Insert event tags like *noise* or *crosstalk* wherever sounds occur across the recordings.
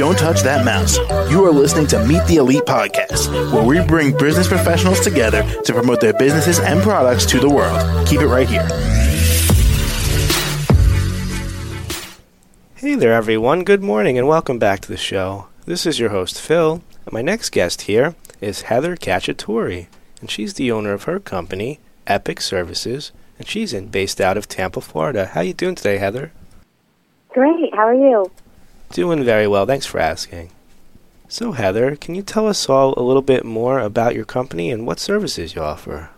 Don't touch that mouse. You are listening to Meet the Elite Podcast, where we bring business professionals together to promote their businesses and products to the world. Keep it right here. Hey there, everyone. Good morning and welcome back to the show. This is your host, Phil, and my next guest here is Heather Cacciatore, and she's the owner of her company, Epic Services, and she's in based out of Tampa, Florida. How you doing today, Heather? Great. How are you? Doing very well. Thanks for asking. So, Heather, can you tell us all a little bit more about your company and what services you offer?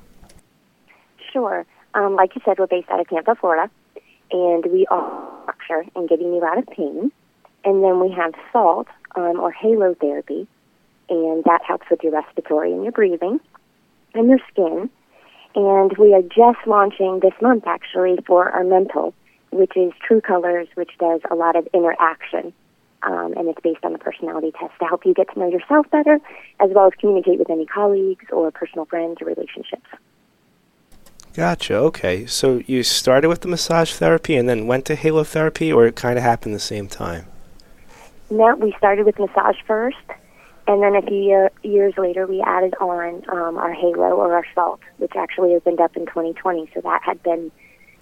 Sure. Um, like you said, we're based out of Tampa, Florida, and we offer in getting you out of pain. And then we have salt um, or halo therapy, and that helps with your respiratory and your breathing and your skin. And we are just launching this month, actually, for our mental, which is True Colors, which does a lot of interaction um, and it's based on the personality test to help you get to know yourself better, as well as communicate with any colleagues or personal friends or relationships. Gotcha. Okay. So you started with the massage therapy and then went to halo therapy, or it kind of happened the same time? No, we started with massage first, and then a few year, years later, we added on um, our halo or our salt, which actually opened up in 2020. So that had been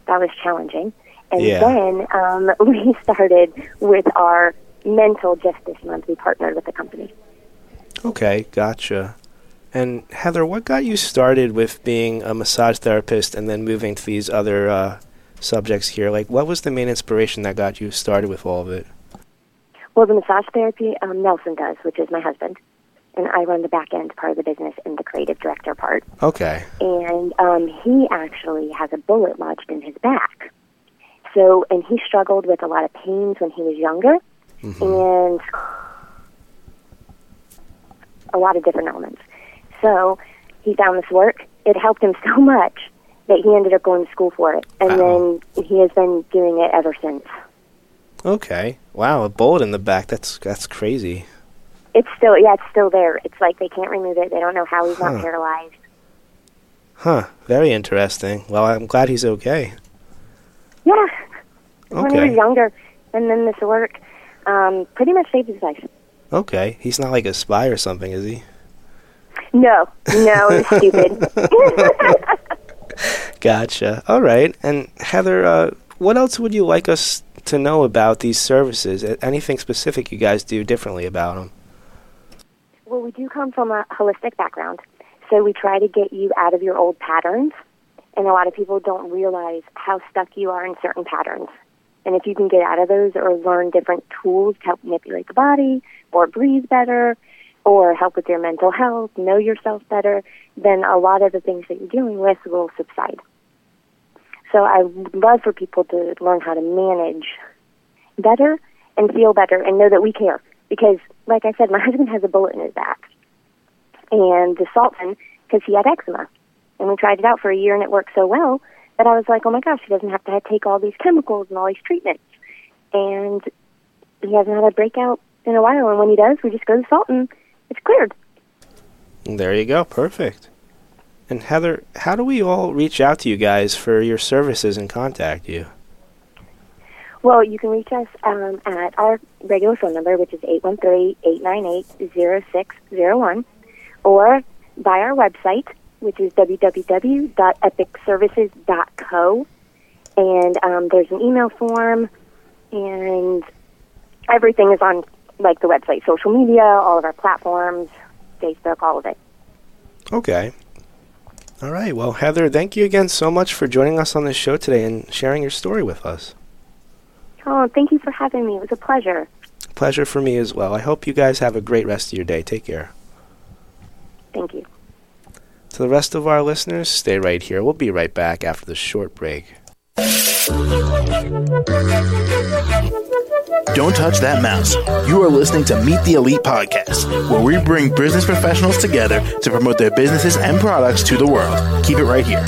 that was challenging. And Yeah. then um, *laughs* we started with our mental justice month. We partnered with the company. Okay, gotcha. And Heather, what got you started with being a massage therapist and then moving to these other uh, subjects here? Like, what was the main inspiration that got you started with all of it? Well, the massage therapy um, Nelson does, which is my husband, and I run the back end part of the business and the creative director part. Okay. And um, he actually has a bullet lodged in his back. So, and he struggled with a lot of pains when he was younger, mm-hmm. and a lot of different elements. So, he found this work. It helped him *laughs* so much that he ended up going to school for it, and Wow. then he has been doing it ever since. Okay. Wow, a bullet in the back. That's that's crazy. It's still, yeah, it's still there. It's like they can't remove it. They don't know how he's Huh. not paralyzed. Huh. Very interesting. Well, I'm glad he's okay. Yeah. When he was younger, and then this work um, pretty much saved his life. Okay. He's not like a spy or something, is he? No, no, it's stupid. *laughs* Gotcha. All right. And Heather, uh, what else would you like us to know about these services? Anything specific you guys do differently about them? well, we do come from a holistic background, so we try to get you out of your old patterns. And a lot of people don't realize how stuck you are in certain patterns. And if you can get out of those or learn different tools to help manipulate the body or breathe better or help with your mental health, know yourself better, then a lot of the things that you're dealing with will subside. So I love for people to learn how to manage better and feel better and know that we care. Because, like I said, my husband has a bullet in his back. And the Sultan, because he had eczema. And we tried it out for a year and it worked so well that I was like, oh my gosh, he doesn't have to take all these chemicals and all these treatments. And he hasn't had a breakout in a while. And when he does, we just go to salt and It's cleared. There you go. Perfect. And Heather, how do we all reach out to you guys for your services and contact you? Well, you can reach us um, at our regular phone number, which is 813-898-0601, or by our website, which is www.epicservices.co. And um, there's an email form, and everything is on, like, the website, social media, all of our platforms, Facebook, all of it. Okay. All right. Well, Heather, thank you again so much for joining us on this show today and sharing your story with us. Oh, thank you for having me. It was a pleasure. Pleasure for me as well. I hope you guys have a great rest of your day. Take care. Thank you. To the rest of our listeners, stay right here. We'll be right back after this short break. Don't touch that mouse. You are listening to Meet the Elite Podcast, where we bring business professionals together to promote their businesses and products to the world. Keep it right here.